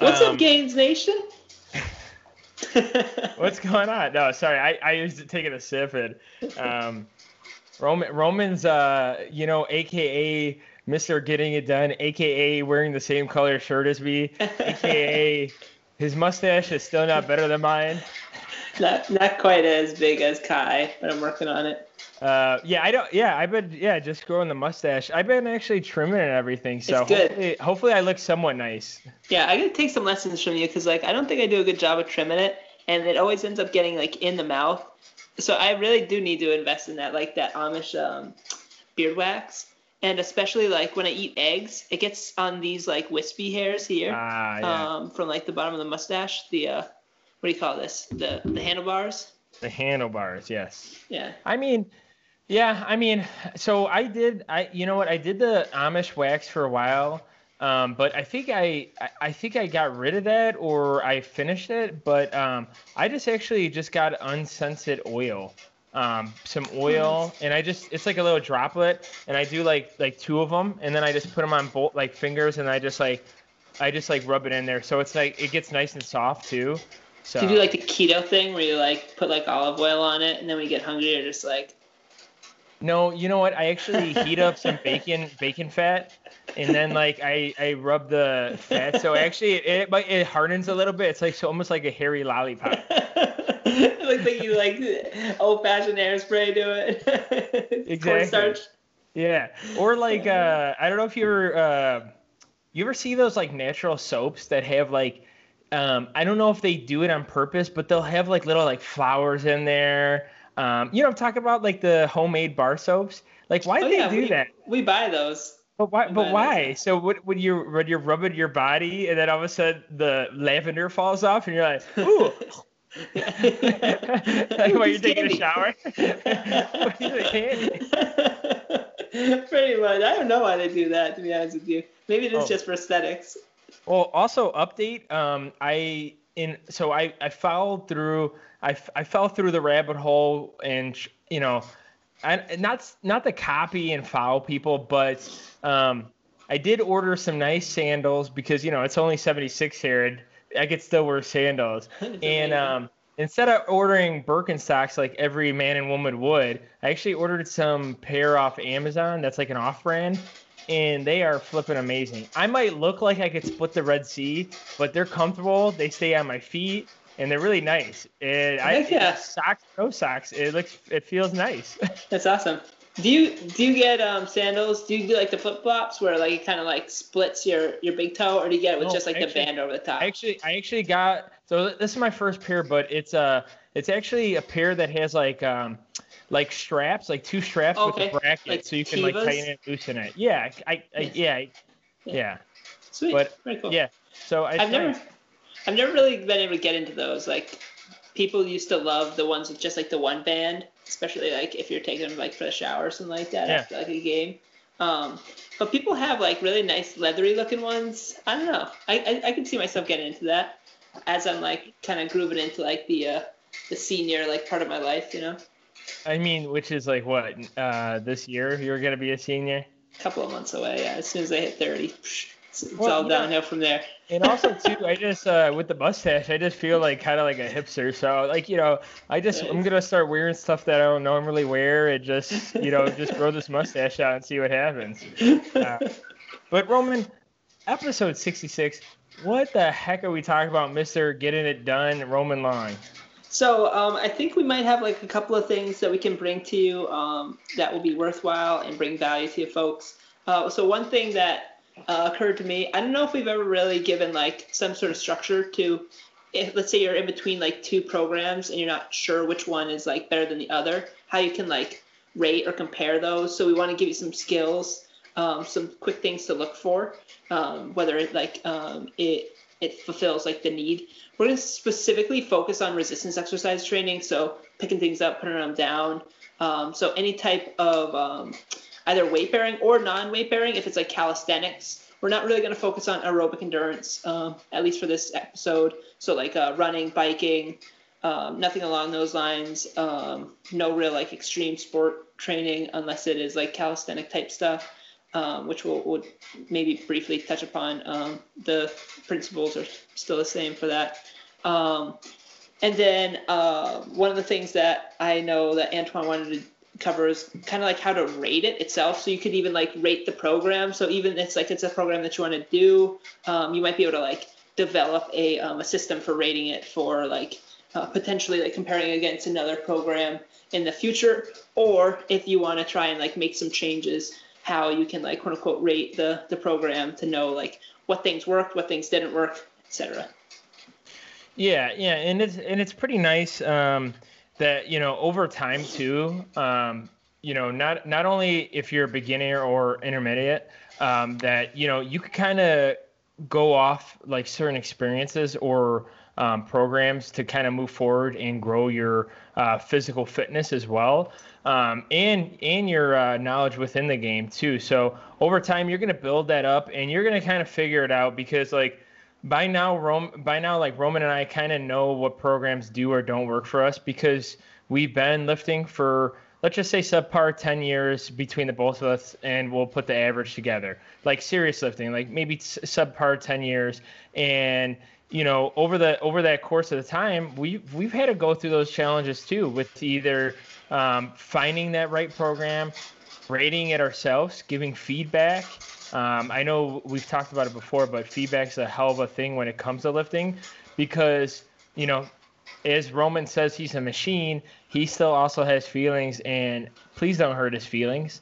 What's um, up, Gains Nation? what's going on? No, sorry, I, I was taking a sip and um, Roman Roman's uh you know AKA Mr. Getting It Done, AKA wearing the same color shirt as me, AKA his mustache is still not better than mine. Not not quite as big as Kai, but I'm working on it. Uh, yeah, I don't. Yeah, I've been yeah just growing the mustache. I've been actually trimming it and everything. So hopefully, hopefully, I look somewhat nice. Yeah, I gotta take some lessons from you because like I don't think I do a good job of trimming it, and it always ends up getting like in the mouth. So I really do need to invest in that, like that Amish um, beard wax, and especially like when I eat eggs, it gets on these like wispy hairs here, ah, yeah. um, from like the bottom of the mustache. The uh, what do you call this? The the handlebars. The handlebars, yes. Yeah. I mean, yeah, I mean, so I did. I you know what? I did the Amish wax for a while, um, but I think I, I think I got rid of that or I finished it. But um, I just actually just got unscented oil, um, some oil, and I just it's like a little droplet, and I do like like two of them, and then I just put them on both like fingers, and I just like I just like rub it in there, so it's like it gets nice and soft too. So. Do you do like the keto thing where you like put like olive oil on it, and then you get hungry, you're just like no, you know what? I actually heat up some bacon bacon fat, and then like I I rub the fat. So actually it it, it hardens a little bit. It's like so almost like a hairy lollipop. It looks like you like old fashioned hairspray to it. exactly. Cornstarch. Yeah, or like uh, I don't know if you ever uh, you ever see those like natural soaps that have like um, I don't know if they do it on purpose, but they'll have like little like flowers in there um, you know, I'm talking about like the homemade bar soaps. Like, why oh, do yeah, they do we, that? We buy those. But why? We but why? Those. So would would you would you rub it your body and then all of a sudden the lavender falls off and you're like, ooh. like while you're taking a shower. Pretty much. I don't know why they do that. To be honest with you, maybe it is oh. just for aesthetics. Well, also update. Um, I in so I I followed through I, I fell through the rabbit hole and you know I, not not the copy and follow people but um, I did order some nice sandals because you know it's only 76 here and I could still wear sandals and um, instead of ordering Birkenstocks like every man and woman would I actually ordered some pair off Amazon that's like an off brand and they are flipping amazing. I might look like I could split the Red Sea, but they're comfortable. They stay on my feet and they're really nice. And I yeah. socks, no socks. It looks, it feels nice. That's awesome. Do you do you get um, sandals? Do you do like the flip flops where like it kind of like splits your your big toe, or do you get it with no, just like actually, the band over the top? I actually, I actually got so this is my first pair, but it's a uh, it's actually a pair that has like um like straps, like two straps okay. with a bracket, like so you can like tighten it, loosen it. Yeah, I, I yeah, yeah, yeah. Sweet. But Very cool. yeah, so I I've never I've never really been able to get into those. Like people used to love the ones with just like the one band, especially like if you're taking them like for the shower or something like that yeah. after like a game. Um, but people have like really nice leathery looking ones. I don't know. I, I, I can see myself getting into that as I'm like kind of grooving into like the uh, the senior like part of my life, you know. I mean, which is like what uh, this year you're gonna be a senior. A couple of months away, yeah. As soon as I hit thirty. It's, it's well, all downhill from there. and also too, I just uh, with the mustache, I just feel like kind of like a hipster. So like you know, I just I'm gonna start wearing stuff that I don't normally wear and just you know just grow this mustache out and see what happens. Uh, but Roman, episode 66. What the heck are we talking about, Mister Getting It Done, Roman Long? So um, I think we might have like a couple of things that we can bring to you um, that will be worthwhile and bring value to you folks. Uh, so one thing that uh, occurred to me. I don't know if we've ever really given like some sort of structure to, if let's say you're in between like two programs and you're not sure which one is like better than the other, how you can like rate or compare those. So we want to give you some skills, um, some quick things to look for, um, whether it like um, it it fulfills like the need. We're going to specifically focus on resistance exercise training, so picking things up, putting them down. Um, so any type of um, either weight bearing or non weight bearing if it's like calisthenics. We're not really going to focus on aerobic endurance, um, at least for this episode. So like uh, running, biking, um, nothing along those lines. Um, no real like extreme sport training unless it is like calisthenic type stuff. Um, which we'll, we'll, maybe briefly touch upon. Um, the principles are still the same for that. Um, and then uh, one of the things that I know that Antoine wanted to cover is kind of like how to rate it itself. So you could even like rate the program. So even it's like it's a program that you want to do, um, you might be able to like develop a, um, a system for rating it for like uh, potentially like comparing against another program in the future, or if you want to try and like make some changes, how you can like quote unquote rate the the program to know like what things worked, what things didn't work, etc. Yeah, yeah, and it's and it's pretty nice um, that you know over time too. Um, you know, not not only if you're a beginner or intermediate, um, that you know you could kind of go off like certain experiences or um, programs to kind of move forward and grow your uh, physical fitness as well, um, and and your uh, knowledge within the game too. So over time, you're gonna build that up, and you're gonna kind of figure it out because like by now, Rome by now like Roman and I kind of know what programs do or don't work for us because we've been lifting for let's just say subpar 10 years between the both of us and we'll put the average together like serious lifting like maybe subpar 10 years and you know over the over that course of the time we we've, we've had to go through those challenges too with either um, finding that right program rating it ourselves giving feedback. Um, i know we've talked about it before but feedback's a hell of a thing when it comes to lifting because you know as roman says he's a machine. He still also has feelings and please don't hurt his feelings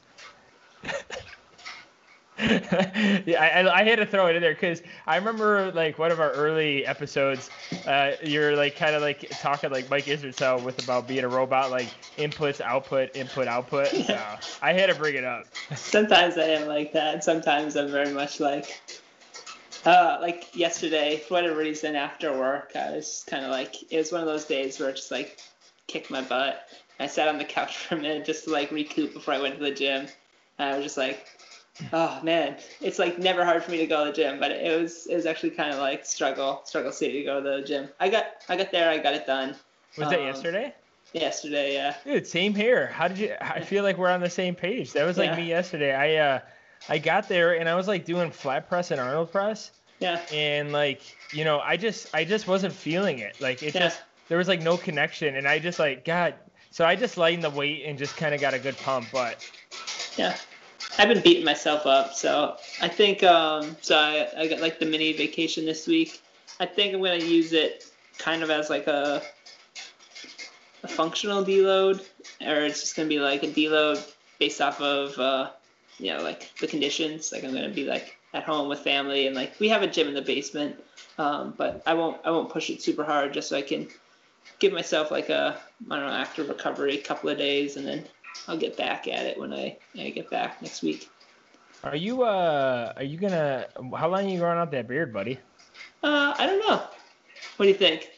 yeah, I, I, had to throw it in there because I remember like one of our early episodes. Uh, you're like kind of like talking like Mike Israetel with about being a robot, like inputs, output, input, output. So I had to bring it up. Sometimes I am like that. Sometimes I'm very much like, uh, like yesterday for whatever reason after work, I was kind of like it was one of those days where I just like kicked my butt. I sat on the couch for a minute just to like recoup before I went to the gym. And I was just like, Oh man, it's like never hard for me to go to the gym, but it was it was actually kind of like struggle struggle city to go to the gym. I got I got there, I got it done. Was um, that yesterday? Yesterday, yeah. Dude, same here. How did you? I feel like we're on the same page. That was like yeah. me yesterday. I uh, I got there and I was like doing flat press and Arnold press. Yeah. And like you know, I just I just wasn't feeling it. Like it yeah. just there was like no connection, and I just like God. So I just lightened the weight and just kind of got a good pump, but. Yeah. I've been beating myself up, so I think um, so. I, I got like the mini vacation this week. I think I'm gonna use it kind of as like a a functional deload, or it's just gonna be like a deload based off of uh, you know like the conditions. Like I'm gonna be like at home with family, and like we have a gym in the basement, um, but I won't I won't push it super hard just so I can give myself like a I don't know after recovery, couple of days, and then I'll get back at it when I, I get back next week. Are you uh are you gonna how long are you growing out that beard, buddy? Uh I don't know. What do you think?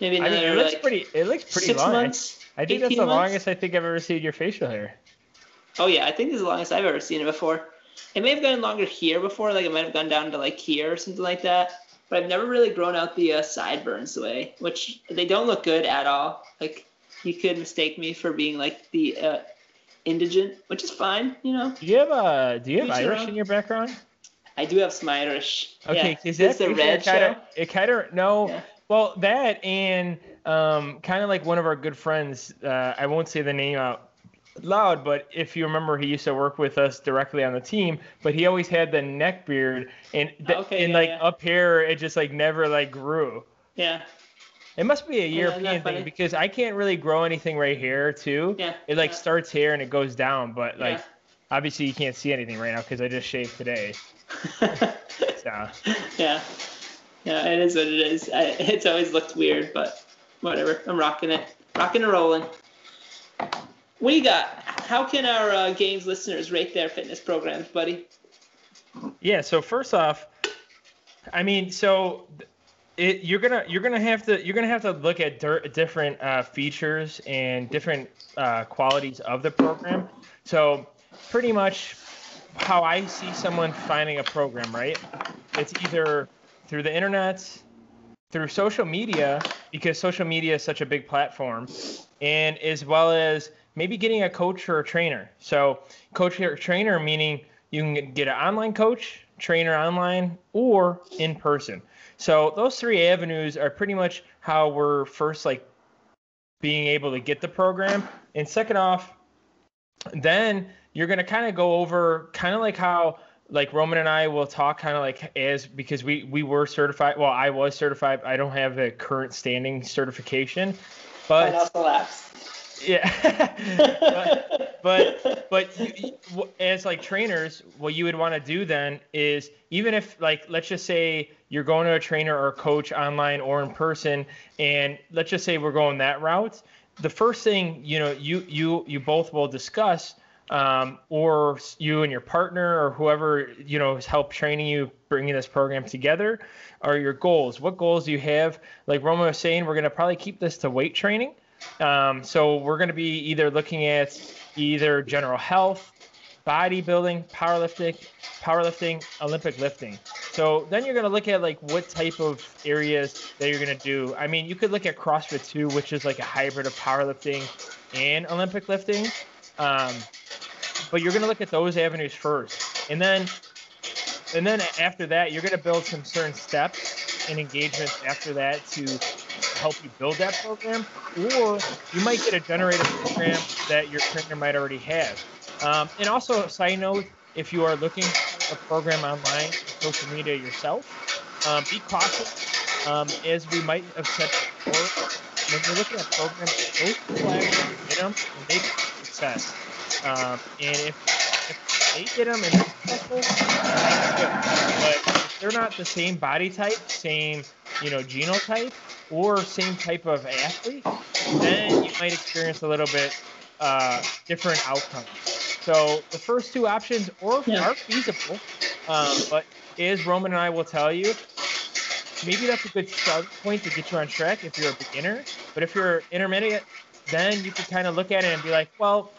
Maybe another I mean, it looks like pretty it looks pretty six long. Months, I, think that's the months? longest I think I've ever seen your facial hair. Oh yeah, I think this is the longest I've ever seen it before. It may have gone longer here before, like it might have gone down to like here or something like that. But I've never really grown out the uh, sideburns the way, which they don't look good at all. Like you could mistake me for being like the uh, indigent, which is fine, you know. Do you have uh, Do you have Irish in your background? I do have some Irish. Okay, yeah. is that the red kinda, show? It kind of no. Yeah. Well, that and um, kind of like one of our good friends. Uh, I won't say the name out loud, but if you remember, he used to work with us directly on the team. But he always had the neck beard, and the, okay, and yeah, like up here, it just like never like grew. Yeah. It must be a European thing because I can't really grow anything right here too. Yeah. It like yeah. starts here and it goes down, but like yeah. obviously you can't see anything right now because I just shaved today. so. Yeah. Yeah, it is what it is. I, it's always looked weird, but whatever. I'm rocking it, rocking and rolling. What do you got? How can our uh, games listeners rate their fitness programs, buddy? Yeah. So first off, I mean, so it, you're gonna you're gonna have to you're gonna have to look at dir- different uh, features and different uh, qualities of the program. So pretty much how I see someone finding a program, right? It's either through the internet, through social media, because social media is such a big platform, and as well as maybe getting a coach or a trainer. So coach or trainer meaning you can get an online coach, trainer online, or in person. So those three avenues are pretty much how we're first like being able to get the program. And second off, then you're going to kind of go over kind of like how like Roman and I will talk kind of like as because we we were certified. Well, I was certified. I don't have a current standing certification, but yeah. but but, but you, you, as like trainers, what you would want to do then is even if like let's just say you're going to a trainer or a coach online or in person, and let's just say we're going that route. The first thing you know you you you both will discuss um, or you and your partner or whoever you know has helped training you bringing this program together are your goals what goals do you have like Roman was saying we're going to probably keep this to weight training um, so we're going to be either looking at either general health bodybuilding powerlifting powerlifting olympic lifting. So then you're going to look at like what type of areas that you're going to do. I mean you could look at crossfit too which is like a hybrid of powerlifting and olympic lifting. Um, but you're going to look at those avenues first, and then and then after that, you're going to build some certain steps and engagements after that to help you build that program, or you might get a generated program that your trainer might already have. Um, and also, a side note, if you are looking for a program online, social media yourself, um, be cautious. Um, as we might have said before, when you're looking at programs, those actually get them and they success. Um, and if, if they get them and they're successful, that's good. But they're not the same body type, same you know genotype, or same type of athlete, then you might experience a little bit uh, different outcomes. So the first two options are, yeah. are feasible, um, but as Roman and I will tell you, maybe that's a good start point to get you on track if you're a beginner. But if you're intermediate, then you can kind of look at it and be like, well,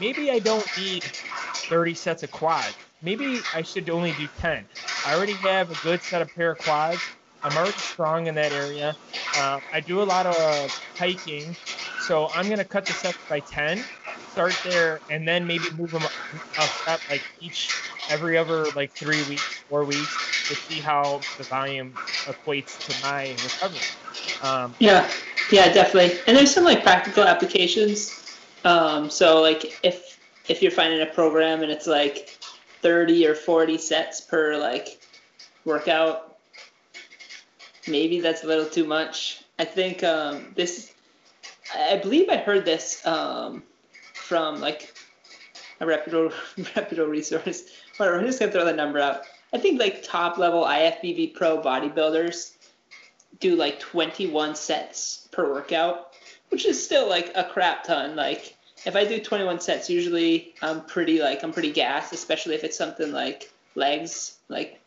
maybe I don't need 30 sets of quads. Maybe I should only do 10. I already have a good set of pair of quads. I'm already strong in that area. Uh, I do a lot of hiking, so I'm to cut the sets by 10, start there, and then maybe move them up step like each, every other like three weeks, four weeks to see how the volume equates to my recovery. Um, yeah, yeah, definitely. And there's some like practical applications um, so like if if you're finding a program and it's like 30 or 40 sets per like workout, maybe that's a little too much. I think um, this, I believe I heard this um, from like a reputable reputable resource. Whatever, I'm just gonna throw the number out. I think like top level IFBB pro bodybuilders do like 21 sets per workout, which is still like a crap ton. Like if I do 21 sets, usually I'm pretty like I'm pretty gassed, especially if it's something like legs. Like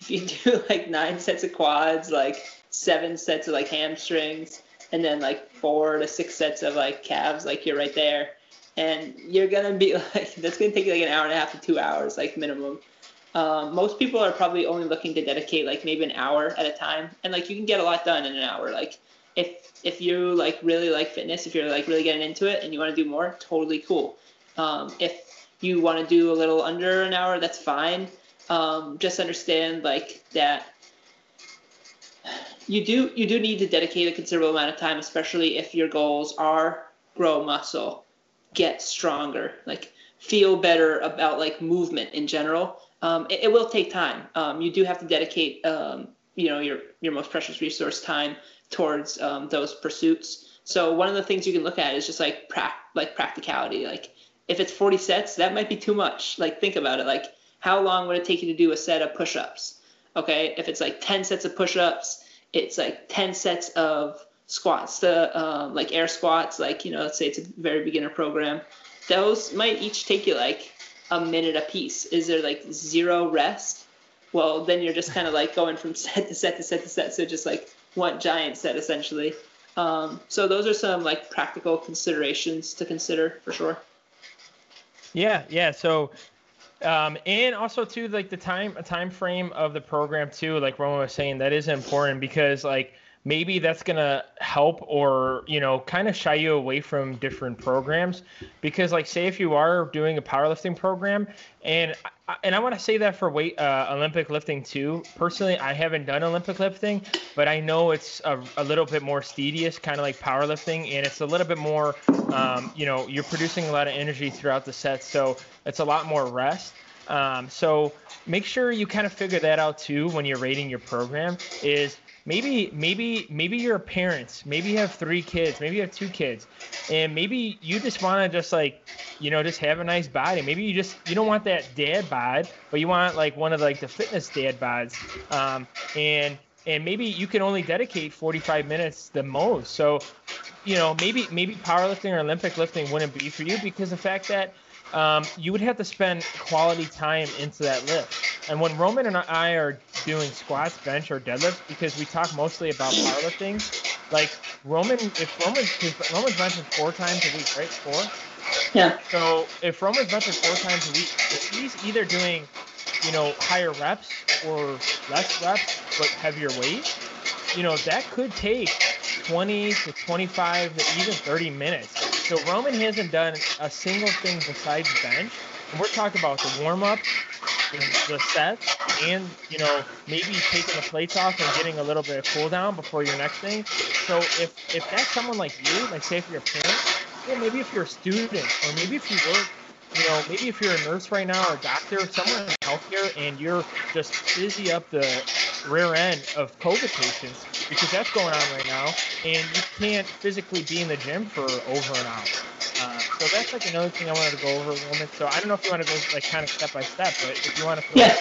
if you do like nine sets of quads, like seven sets of like hamstrings, and then like four to six sets of like calves, like you're right there, and you're gonna be like that's gonna take you like an hour and a half to two hours, like minimum. Um, most people are probably only looking to dedicate like maybe an hour at a time, and like you can get a lot done in an hour. Like if if you like really like fitness, if you're like really getting into it and you want to do more, totally cool. Um, if you want to do a little under an hour, that's fine. Um, just understand like that you do you do need to dedicate a considerable amount of time, especially if your goals are grow muscle, get stronger, like feel better about like movement in general. Um, it, it, will take time. Um, you do have to dedicate, um, you know, your your most precious resource, time, towards um, those pursuits. So one of the things you can look at is just like pra- like practicality. Like if it's 40 sets, that might be too much. Like think about it. Like how long would it take you to do a set of push-ups? Okay, if it's like 10 sets of push-ups, it's like 10 sets of squats, the um, like air squats. Like you know, let's say it's a very beginner program. Those might each take you like a minute a piece. Is there like zero rest? Well, then you're just kind of like going from set to set to set to set. So just like one giant set essentially. Um, so those are some like practical considerations to consider for sure. Yeah, yeah. So, um, and also too, like the time a time frame of the program too, like Roman was saying, that is important because like maybe that's going to help or you know kind of shy you away from different programs because like say if you are doing a powerlifting program and and I want to say that for weight uh, Olympic lifting too. Personally, I haven't done Olympic lifting, but I know it's a, a little bit more tedious, kind of like powerlifting, and it's a little bit more, um, you know, you're producing a lot of energy throughout the set, so it's a lot more rest. Um, so make sure you kind of figure that out too when you're rating your program. Is maybe maybe maybe you're a parent maybe you have three kids maybe you have two kids and maybe you just want to just like you know just have a nice body. Maybe you just you don't want that dad bod but you want like one of like the fitness dad bods um, and and maybe you can only dedicate 45 minutes the most. So you know maybe maybe powerlifting or olympic lifting wouldn't be for you because the fact that um, you would have to spend quality time into that lift. And when Roman and I are doing squats, bench, or deadlifts, because we talk mostly about powerlifting, like Roman, if Roman's, if Roman's benching four times a week, right? Four? Yeah. So if Roman's benching four times a week, if he's either doing, you know, higher reps or less reps, but heavier weight, you know, that could take 20 to 25 to even 30 minutes so Roman hasn't done a single thing besides bench. And we're talking about the warm up, the sets, and you know maybe taking the plates off and getting a little bit of cool down before your next thing. So if if that's someone like you, like say if you're a parent, or maybe if you're a student, or maybe if you work you know, maybe if you're a nurse right now or a doctor, or someone in healthcare, and you're just busy up the rear end of COVID patients because that's going on right now, and you can't physically be in the gym for over an hour. Uh, so that's like another thing I wanted to go over a moment. So I don't know if you want to go like kind of step by step, but if you want to yeah.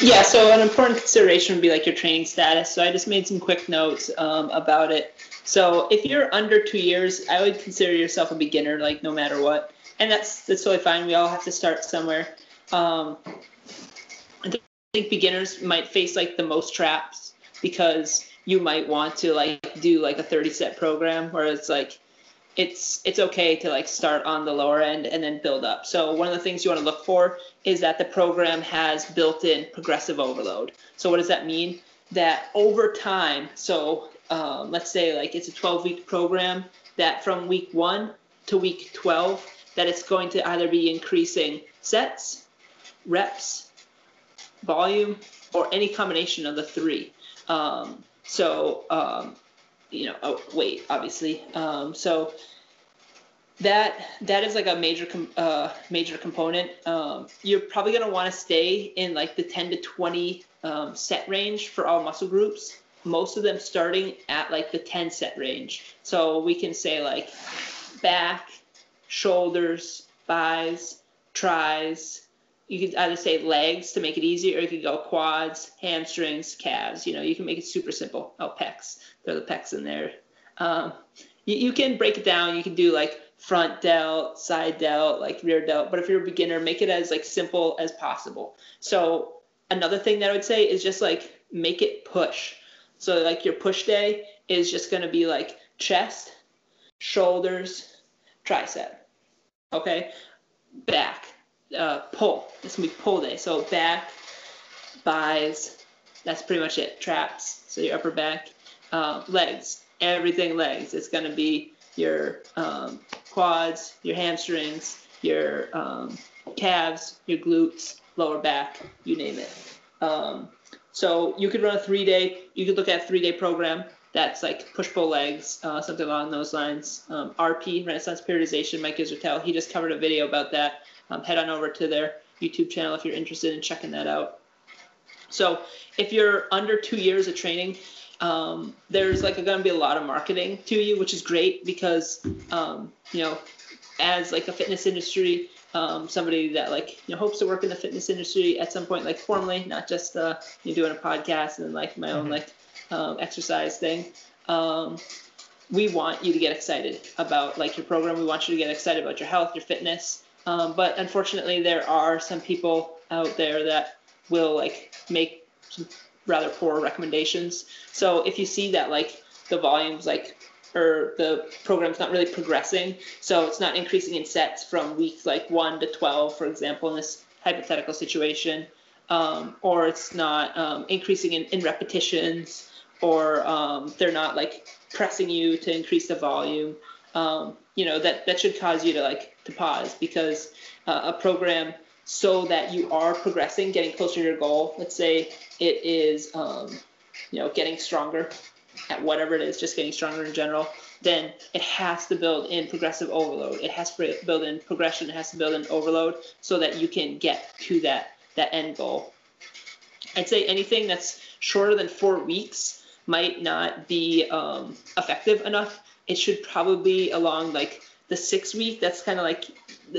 Yeah, so an important consideration would be like your training status. So I just made some quick notes um, about it. So if you're under two years, I would consider yourself a beginner, like no matter what, and that's that's totally fine. We all have to start somewhere. Um, I think beginners might face like the most traps because you might want to like do like a 30 set program where it's like it's it's okay to like start on the lower end and then build up. So one of the things you want to look for is that the program has built-in progressive overload. So what does that mean? That over time, so um, let's say like it's a 12-week program, that from week one to week 12, that it's going to either be increasing sets, reps, volume, or any combination of the three. Um, so, um, you know, oh, weight, obviously. Um, so that that is like a major uh, major component. Um, you're probably gonna want to stay in like the 10 to 20 um, set range for all muscle groups. Most of them starting at like the 10 set range. So we can say like back, shoulders, thighs, tries, you could either say legs to make it easy, or you could go quads, hamstrings, calves. You know, you can make it super simple. Oh, pecs. Throw the pecs in there. Um, you, you can break it down. You can do like front delt, side delt, like rear delt. But if you're a beginner, make it as like simple as possible. So another thing that I would say is just like make it push. So like your push day is just to be like chest, shoulders, tricep. Okay, back uh, pull. This gonna be pull day. So back, buys. That's pretty much it. Traps. So your upper back, uh, legs. Everything legs. It's gonna be your um, quads, your hamstrings, your um, calves, your glutes, lower back. You name it. Um, so you could run a three day. You could look at a three day program that's like push pull legs, uh, something along those lines. Um, RP, Renaissance Periodization, Mike Israetel, he just covered a video about that um, head on over to their YouTube channel if you're interested in checking that out. So if you're under two years of training, um, there's like going to be a lot of marketing to you, which is great because um, you know, as like a fitness industry, um, somebody that like you know hopes to work in the fitness industry at some point, like formally, not just uh, you know, doing a podcast and like my own mm-hmm. like um, exercise thing. Um, we want you to get excited about like your program. We want you to get excited about your health, your fitness, um, but unfortunately, there are some people out there that will like make some rather poor recommendations. So if you see that like the volumes like or the program's not really progressing, so it's not increasing in sets from weeks like one to 12, for example, in this hypothetical situation, um, or it's not um, increasing in, in repetitions, or um, they're not like pressing you to increase the volume, um, you know, that, that should cause you to like to pause because uh, a program so that you are progressing, getting closer to your goal. Let's say it is, um, you know, getting stronger at whatever it is, just getting stronger in general. Then it has to build in progressive overload. It has to build in progression. It has to build in overload so that you can get to that that end goal. I'd say anything that's shorter than four weeks might not be um, effective enough. It should probably along like the six week. That's kind of like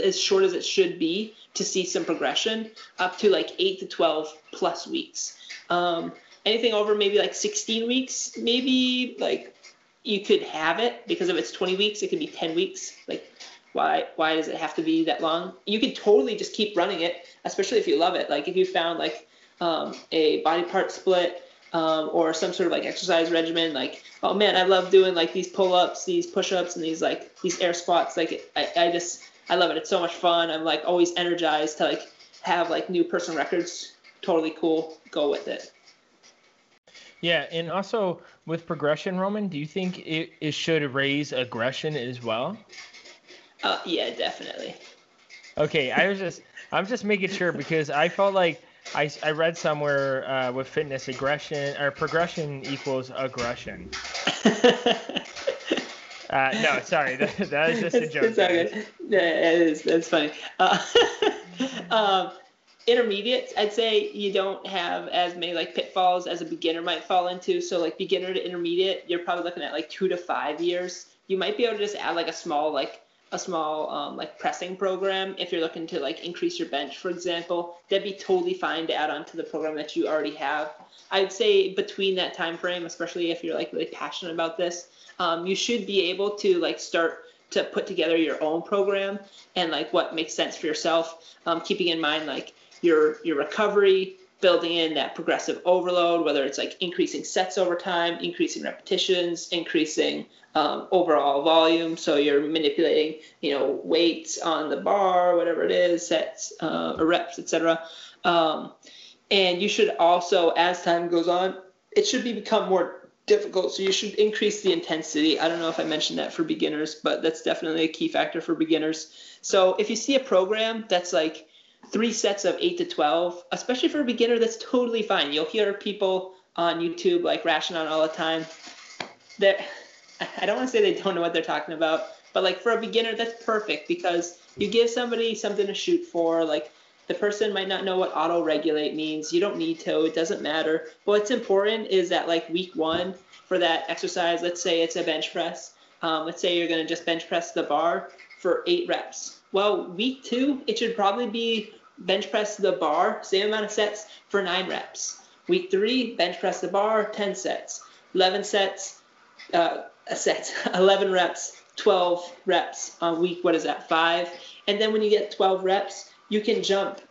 as short as it should be to see some progression up to like eight to 12 plus weeks. Um, anything over maybe like 16 weeks, maybe like you could have it because if it's 20 weeks, it could be 10 weeks. Like why why does it have to be that long? You could totally just keep running it, especially if you love it. Like if you found like um, a body part split um, or some sort of like exercise regimen, like oh man, I love doing like these pull-ups, these push-ups, and these like these air squats. Like I, I just I love it. It's so much fun. I'm like always energized to like have like new personal records. Totally cool. Go with it. Yeah, and also with progression, Roman, do you think it, it should raise aggression as well? Uh, yeah, definitely. Okay, I was just I'm just making sure because I felt like I, I read somewhere uh, with fitness aggression or progression equals aggression. Uh, no, sorry, that, that was just a joke. It's okay. Yeah, it is. That's funny. Uh, um, intermediate, I'd say you don't have as many like pitfalls as a beginner might fall into. So like beginner to intermediate, you're probably looking at like two to five years. You might be able to just add like a small like a small um, like pressing program if you're looking to like increase your bench, for example. That'd be totally fine to add on to the program that you already have. I'd say between that time frame, especially if you're like really passionate about this, um, you should be able to like start to put together your own program and like what makes sense for yourself, um, keeping in mind like your your recovery, building in that progressive overload, whether it's like increasing sets over time, increasing repetitions, increasing um, overall volume. So you're manipulating, you know, weights on the bar, whatever it is, sets uh, or reps, etc. Um, and you should also, as time goes on, it should be become more difficult. So you should increase the intensity. I don't know if I mentioned that for beginners, but that's definitely a key factor for beginners. So if you see a program that's like three sets of eight to 12, especially for a beginner, that's totally fine. You'll hear people on YouTube like rashing on all the time. That I don't want to say they don't know what they're talking about, but like for a beginner, that's perfect because you give somebody something to shoot for. Like the person might not know what auto regulate means. You don't need to, it doesn't matter. But what's important is that like week one for that exercise, let's say it's a bench press. Um, let's say you're going to just bench press the bar for eight reps. Well, week two, it should probably be bench press the bar, same amount of sets for nine reps. Week three, bench press the bar, 10 sets. 11 sets, uh, a set, 11 reps, 12 reps on week, what is that, five? And then when you get 12 reps, you can jump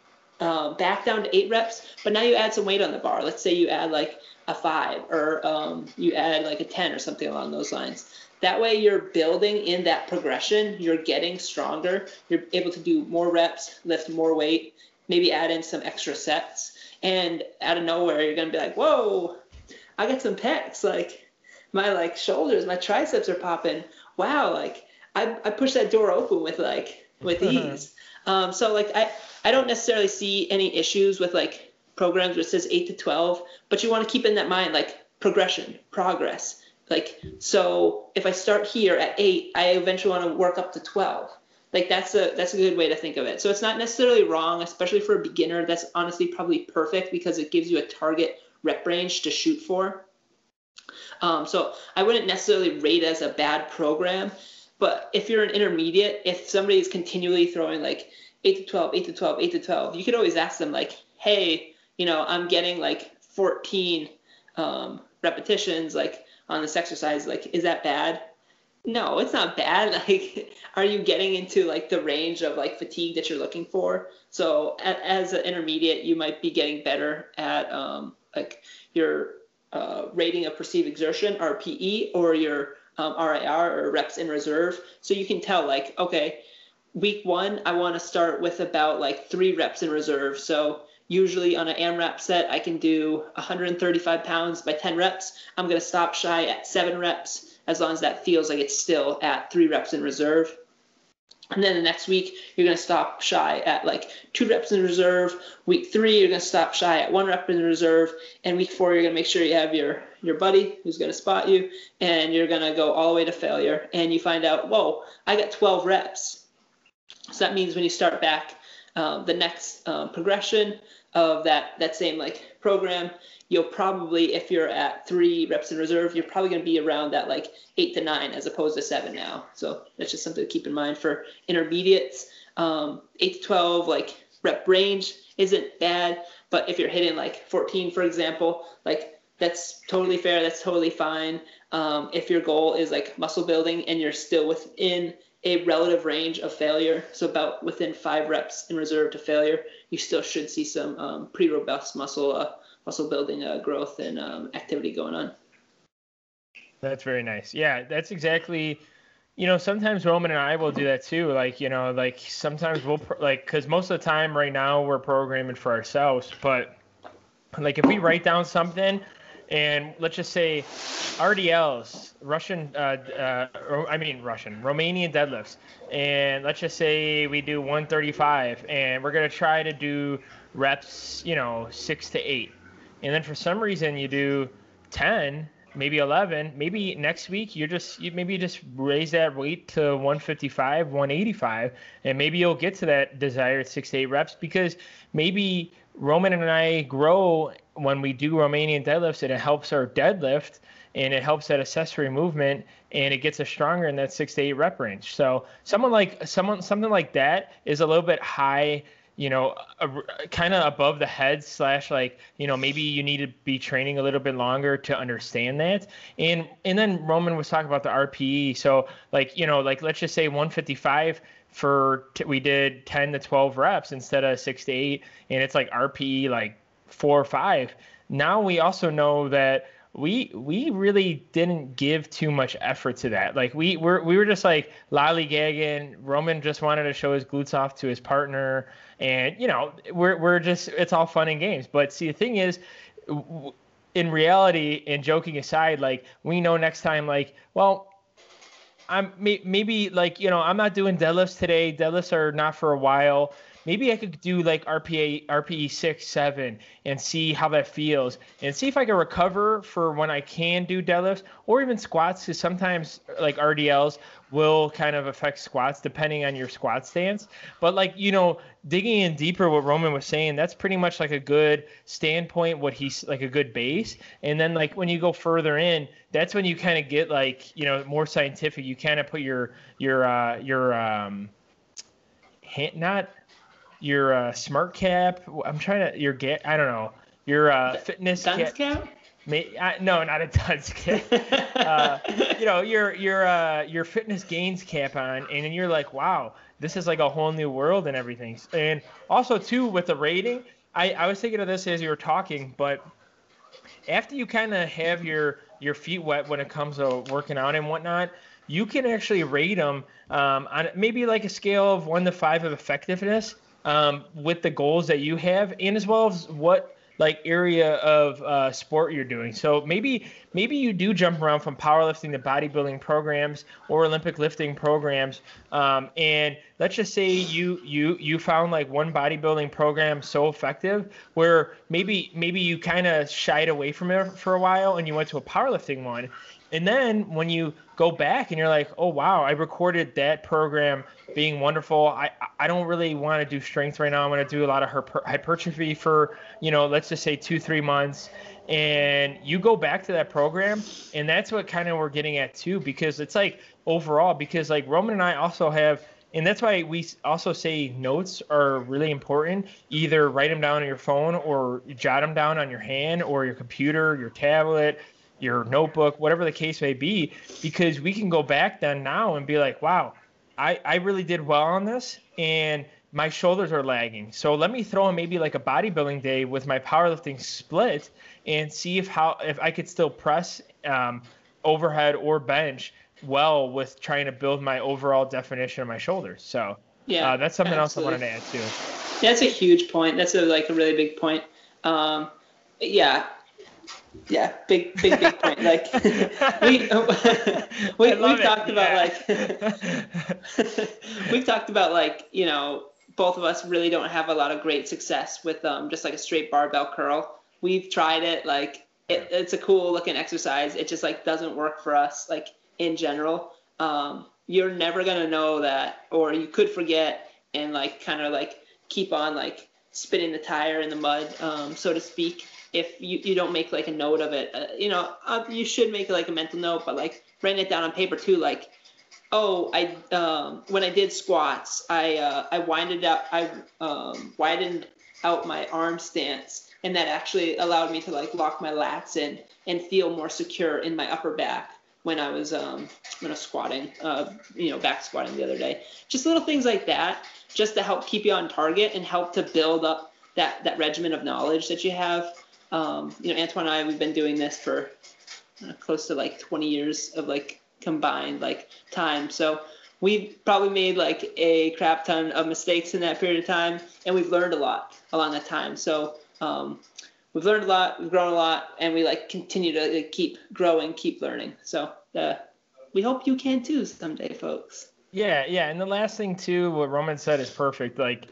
uh, back down to eight reps, but now you add some weight on the bar. Let's say you add like a five or um, you add like a 10 or something along those lines. That way you're building in that progression. You're getting stronger. You're able to do more reps, lift more weight, maybe add in some extra sets. And out of nowhere, you're going to be like, whoa, I got some pecs. Like my like shoulders, my triceps are popping. Wow. Like I, I push that door open with like, with ease. Um, so like I, I don't necessarily see any issues with like programs where it says eight to 12, but you want to keep in that mind like progression, progress. Like, so if I start here at eight, I eventually want to work up to 12. Like that's a, that's a good way to think of it. So it's not necessarily wrong, especially for a beginner. That's honestly probably perfect because it gives you a target rep range to shoot for. Um, so I wouldn't necessarily rate as a bad program but if you're an intermediate, if somebody is continually throwing like 8 to 12, 8 to 12, 8 to 12, you could always ask them, like, hey, you know, I'm getting like 14 um, repetitions like on this exercise. Like, is that bad? No, it's not bad. Like, are you getting into like the range of like fatigue that you're looking for? So, as an intermediate, you might be getting better at um, like your uh, rating of perceived exertion, RPE, or your um, RIR or reps in reserve. So you can tell like, okay, week one, I want to start with about like three reps in reserve. So usually on an AMRAP set, I can do 135 pounds by 10 reps. I'm going to stop shy at seven reps as long as that feels like it's still at three reps in reserve. And then the next week, you're going to stop shy at like two reps in reserve. Week three, you're going to stop shy at one rep in reserve. And week four, you're going to make sure you have your, your buddy who's going to spot you. And you're going to go all the way to failure. And you find out, whoa, I got 12 reps. So that means when you start back um, the next um, progression of that, that same like program, you'll probably, if you're at three reps in reserve, you're probably going to be around that like eight to nine as opposed to seven now. So that's just something to keep in mind for intermediates. Um, eight to 12, like rep range isn't bad, but if you're hitting like 14, for example, like that's totally fair. That's totally fine. Um, if your goal is like muscle building and you're still within a relative range of failure, so about within five reps in reserve to failure, you still should see some um, pretty robust muscle uh, muscle building uh, growth and um, activity going on. That's very nice. Yeah, that's exactly. You know, sometimes Roman and I will do that too. Like, you know, like sometimes we'll like because most of the time right now we're programming for ourselves, but like if we write down something and let's just say RDLs, Russian, uh, uh, I mean Russian, Romanian deadlifts, and let's just say we do 135, and we're gonna try to do reps, you know, six to eight. And then for some reason you do 10 maybe 11 maybe next week you're just you maybe just raise that weight to 155 185 and maybe you'll get to that desired six to eight reps because maybe roman and i grow when we do romanian deadlifts it helps our deadlift and it helps that accessory movement and it gets us stronger in that six to eight rep range so someone like someone something like that is a little bit high you know, kind of above the head slash like, you know, maybe you need to be training a little bit longer to understand that. And and then Roman was talking about the RPE. So like, you know, like let's just say 155 for t- we did 10 to 12 reps instead of 6 to 8 and it's like RPE like 4 or 5. Now we also know that we we really didn't give too much effort to that. Like we were we were just like lollygagging. Roman just wanted to show his glutes off to his partner, and you know we're we're just it's all fun and games. But see, the thing is, in reality, and joking aside, like we know next time, like well. I'm maybe like you know I'm not doing deadlifts today. Deadlifts are not for a while maybe I could do like RPA RPE six seven and see how that feels and see if I can recover for when I can do deadlifts or even squats because sometimes like RDLs will kind of affect squats depending on your squat stance. But like you know digging in deeper, what Roman was saying, that's pretty much like a good standpoint. What he's like a good base, and then like when you go further in, that's when you kind of get like you know more scientific. You kind of put your your uh, your um, hand, not your uh, smart cap. I'm trying to your get. I don't know your uh, fitness dunce cap. cap? May, I, no, not a dunce cap. uh, you know your your uh, your fitness gains cap on, and then you're like, wow, this is like a whole new world and everything. And also too with the rating, I I was thinking of this as you were talking, but after you kind of have your your feet wet when it comes to working out and whatnot, you can actually rate them um, on maybe like a scale of one to five of effectiveness um, with the goals that you have, and as well as what like area of uh, sport you're doing. So maybe maybe you do jump around from powerlifting to bodybuilding programs or Olympic lifting programs. Um, and let's just say you you you found like one bodybuilding program so effective where maybe maybe you kind of shied away from it for a while and you went to a powerlifting one. And then when you go back and you're like, oh wow, I recorded that program being wonderful. I I don't really want to do strength right now. I'm going to do a lot of hypertrophy for you know, let's just say two three months. And you go back to that program, and that's what kind of we're getting at too, because it's like overall, because like Roman and I also have and that's why we also say notes are really important. Either write them down on your phone or jot them down on your hand or your computer, your tablet, your notebook, whatever the case may be, because we can go back then now and be like, wow, I, I really did well on this and my shoulders are lagging. So let me throw in maybe like a bodybuilding day with my powerlifting split and see if how if I could still press um, overhead or bench well with trying to build my overall definition of my shoulders. So yeah, uh, that's something absolutely. else I wanted to add too. That's a huge point. That's a like a really big point. Um, yeah, yeah, big, big, big point. Like we, we we've it. talked about yeah. like we've talked about like you know both of us really don't have a lot of great success with um just like a straight barbell curl. We've tried it like it, it's a cool looking exercise. It just like doesn't work for us like in general. Um, you're never gonna know that, or you could forget and like kind of like keep on like spinning the tire in the mud, um, so to speak if you, you don't make like a note of it. Uh, you know, uh, you should make like a mental note, but like writing it down on paper too. Like, oh, I um, when I did squats, I uh, I winded up, I um, widened out my arm stance, and that actually allowed me to like lock my lats in and feel more secure in my upper back when I was um, when I was squatting, uh, you know, back squatting the other day. Just little things like that, just to help keep you on target and help to build up that that regimen of knowledge that you have um, you know, Antoine and I, we've been doing this for uh, close to like 20 years of like combined like time. So we've probably made like a crap ton of mistakes in that period of time, and we've learned a lot along that time. So um, we've learned a lot, we've grown a lot, and we like continue to like, keep growing, keep learning. So uh, we hope you can too someday, folks. Yeah, yeah, and the last thing too, what Roman said is perfect. Like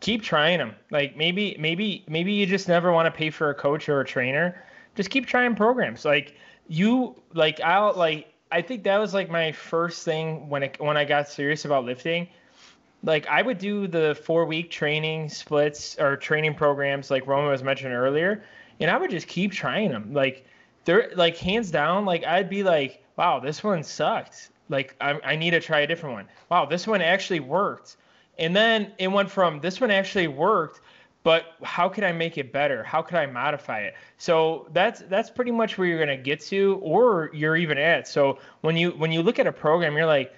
keep trying them. Like maybe maybe maybe you just never want to pay for a coach or a trainer. Just keep trying programs. Like you like I'll like I think that was like my first thing when it when I got serious about lifting. Like I would do the four week training splits or training programs like Roman was mentioning earlier, and I would just keep trying them. Like they're like hands down, like I'd be like, wow, this one sucked. Like I, I need to try a different one. Wow, this one actually worked and then it went from this one actually worked, but how can I make it better? How could I modify it? So that's that's pretty much where you're gonna get to, or you're even at. So when you when you look at a program, you're like,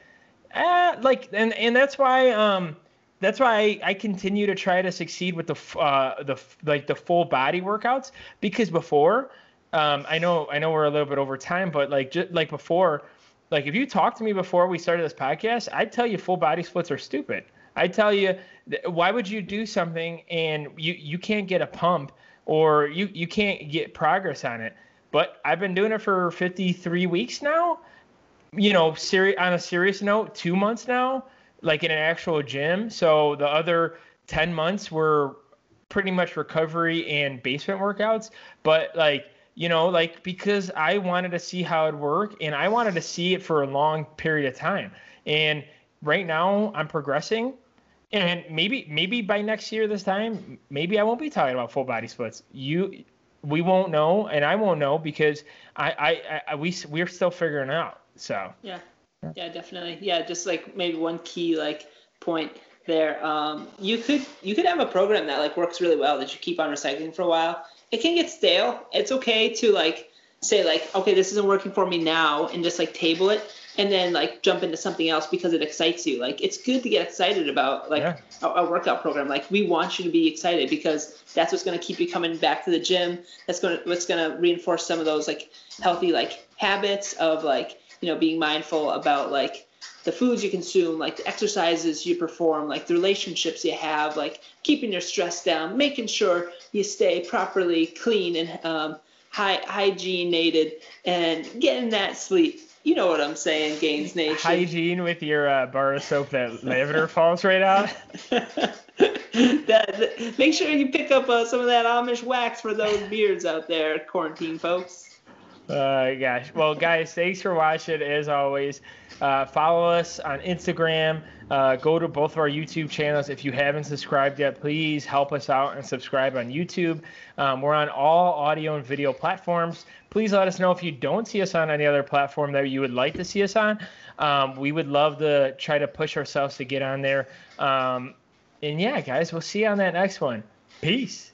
ah, like, and and that's why um that's why I, I continue to try to succeed with the uh the like the full body workouts because before um I know I know we're a little bit over time, but like just like before, like if you talked to me before we started this podcast, I'd tell you full body splits are stupid. I tell you, why would you do something and you you can't get a pump or you you can't get progress on it? But I've been doing it for 53 weeks now. You know, seri- on a serious note, two months now, like in an actual gym. So the other 10 months were pretty much recovery and basement workouts. But like, you know, like because I wanted to see how it worked and I wanted to see it for a long period of time. And right now I'm progressing and maybe maybe by next year this time, maybe I won't be talking about full body splits. You we won't know and I won't know because I I, I we we're still figuring out. So Yeah. Yeah, definitely. Yeah, just like maybe one key like point there. Um, you could you could have a program that like works really well that you keep on recycling for a while. It can get stale. It's okay to like say like okay this isn't working for me now and just like table it and then like jump into something else because it excites you. Like it's good to get excited about like yeah. a, a, workout program. Like we want you to be excited because that's what's going to keep you coming back to the gym. That's going to what's going to reinforce some of those like healthy like habits of like you know being mindful about like the foods you consume, like the exercises you perform, like the relationships you have, like keeping your stress down, making sure you stay properly clean and um, high hygienated, and getting that sleep you know what I'm saying, Gains Nation. Hygiene with your uh, bar of soap that lavender falls right out. that, make sure you pick up uh, some of that Amish wax for those beards out there, quarantine folks. Uh, gosh. Well, guys, thanks for watching. As always, uh, follow us on Instagram. Uh, go to both of our YouTube channels. If you haven't subscribed yet, please help us out and subscribe on YouTube. Um, we're on all audio and video platforms. Please let us know if you don't see us on any other platform that you would like to see us on. Um, we would love to try to push ourselves to get on there. Um, and yeah, guys, we'll see you on that next one. Peace.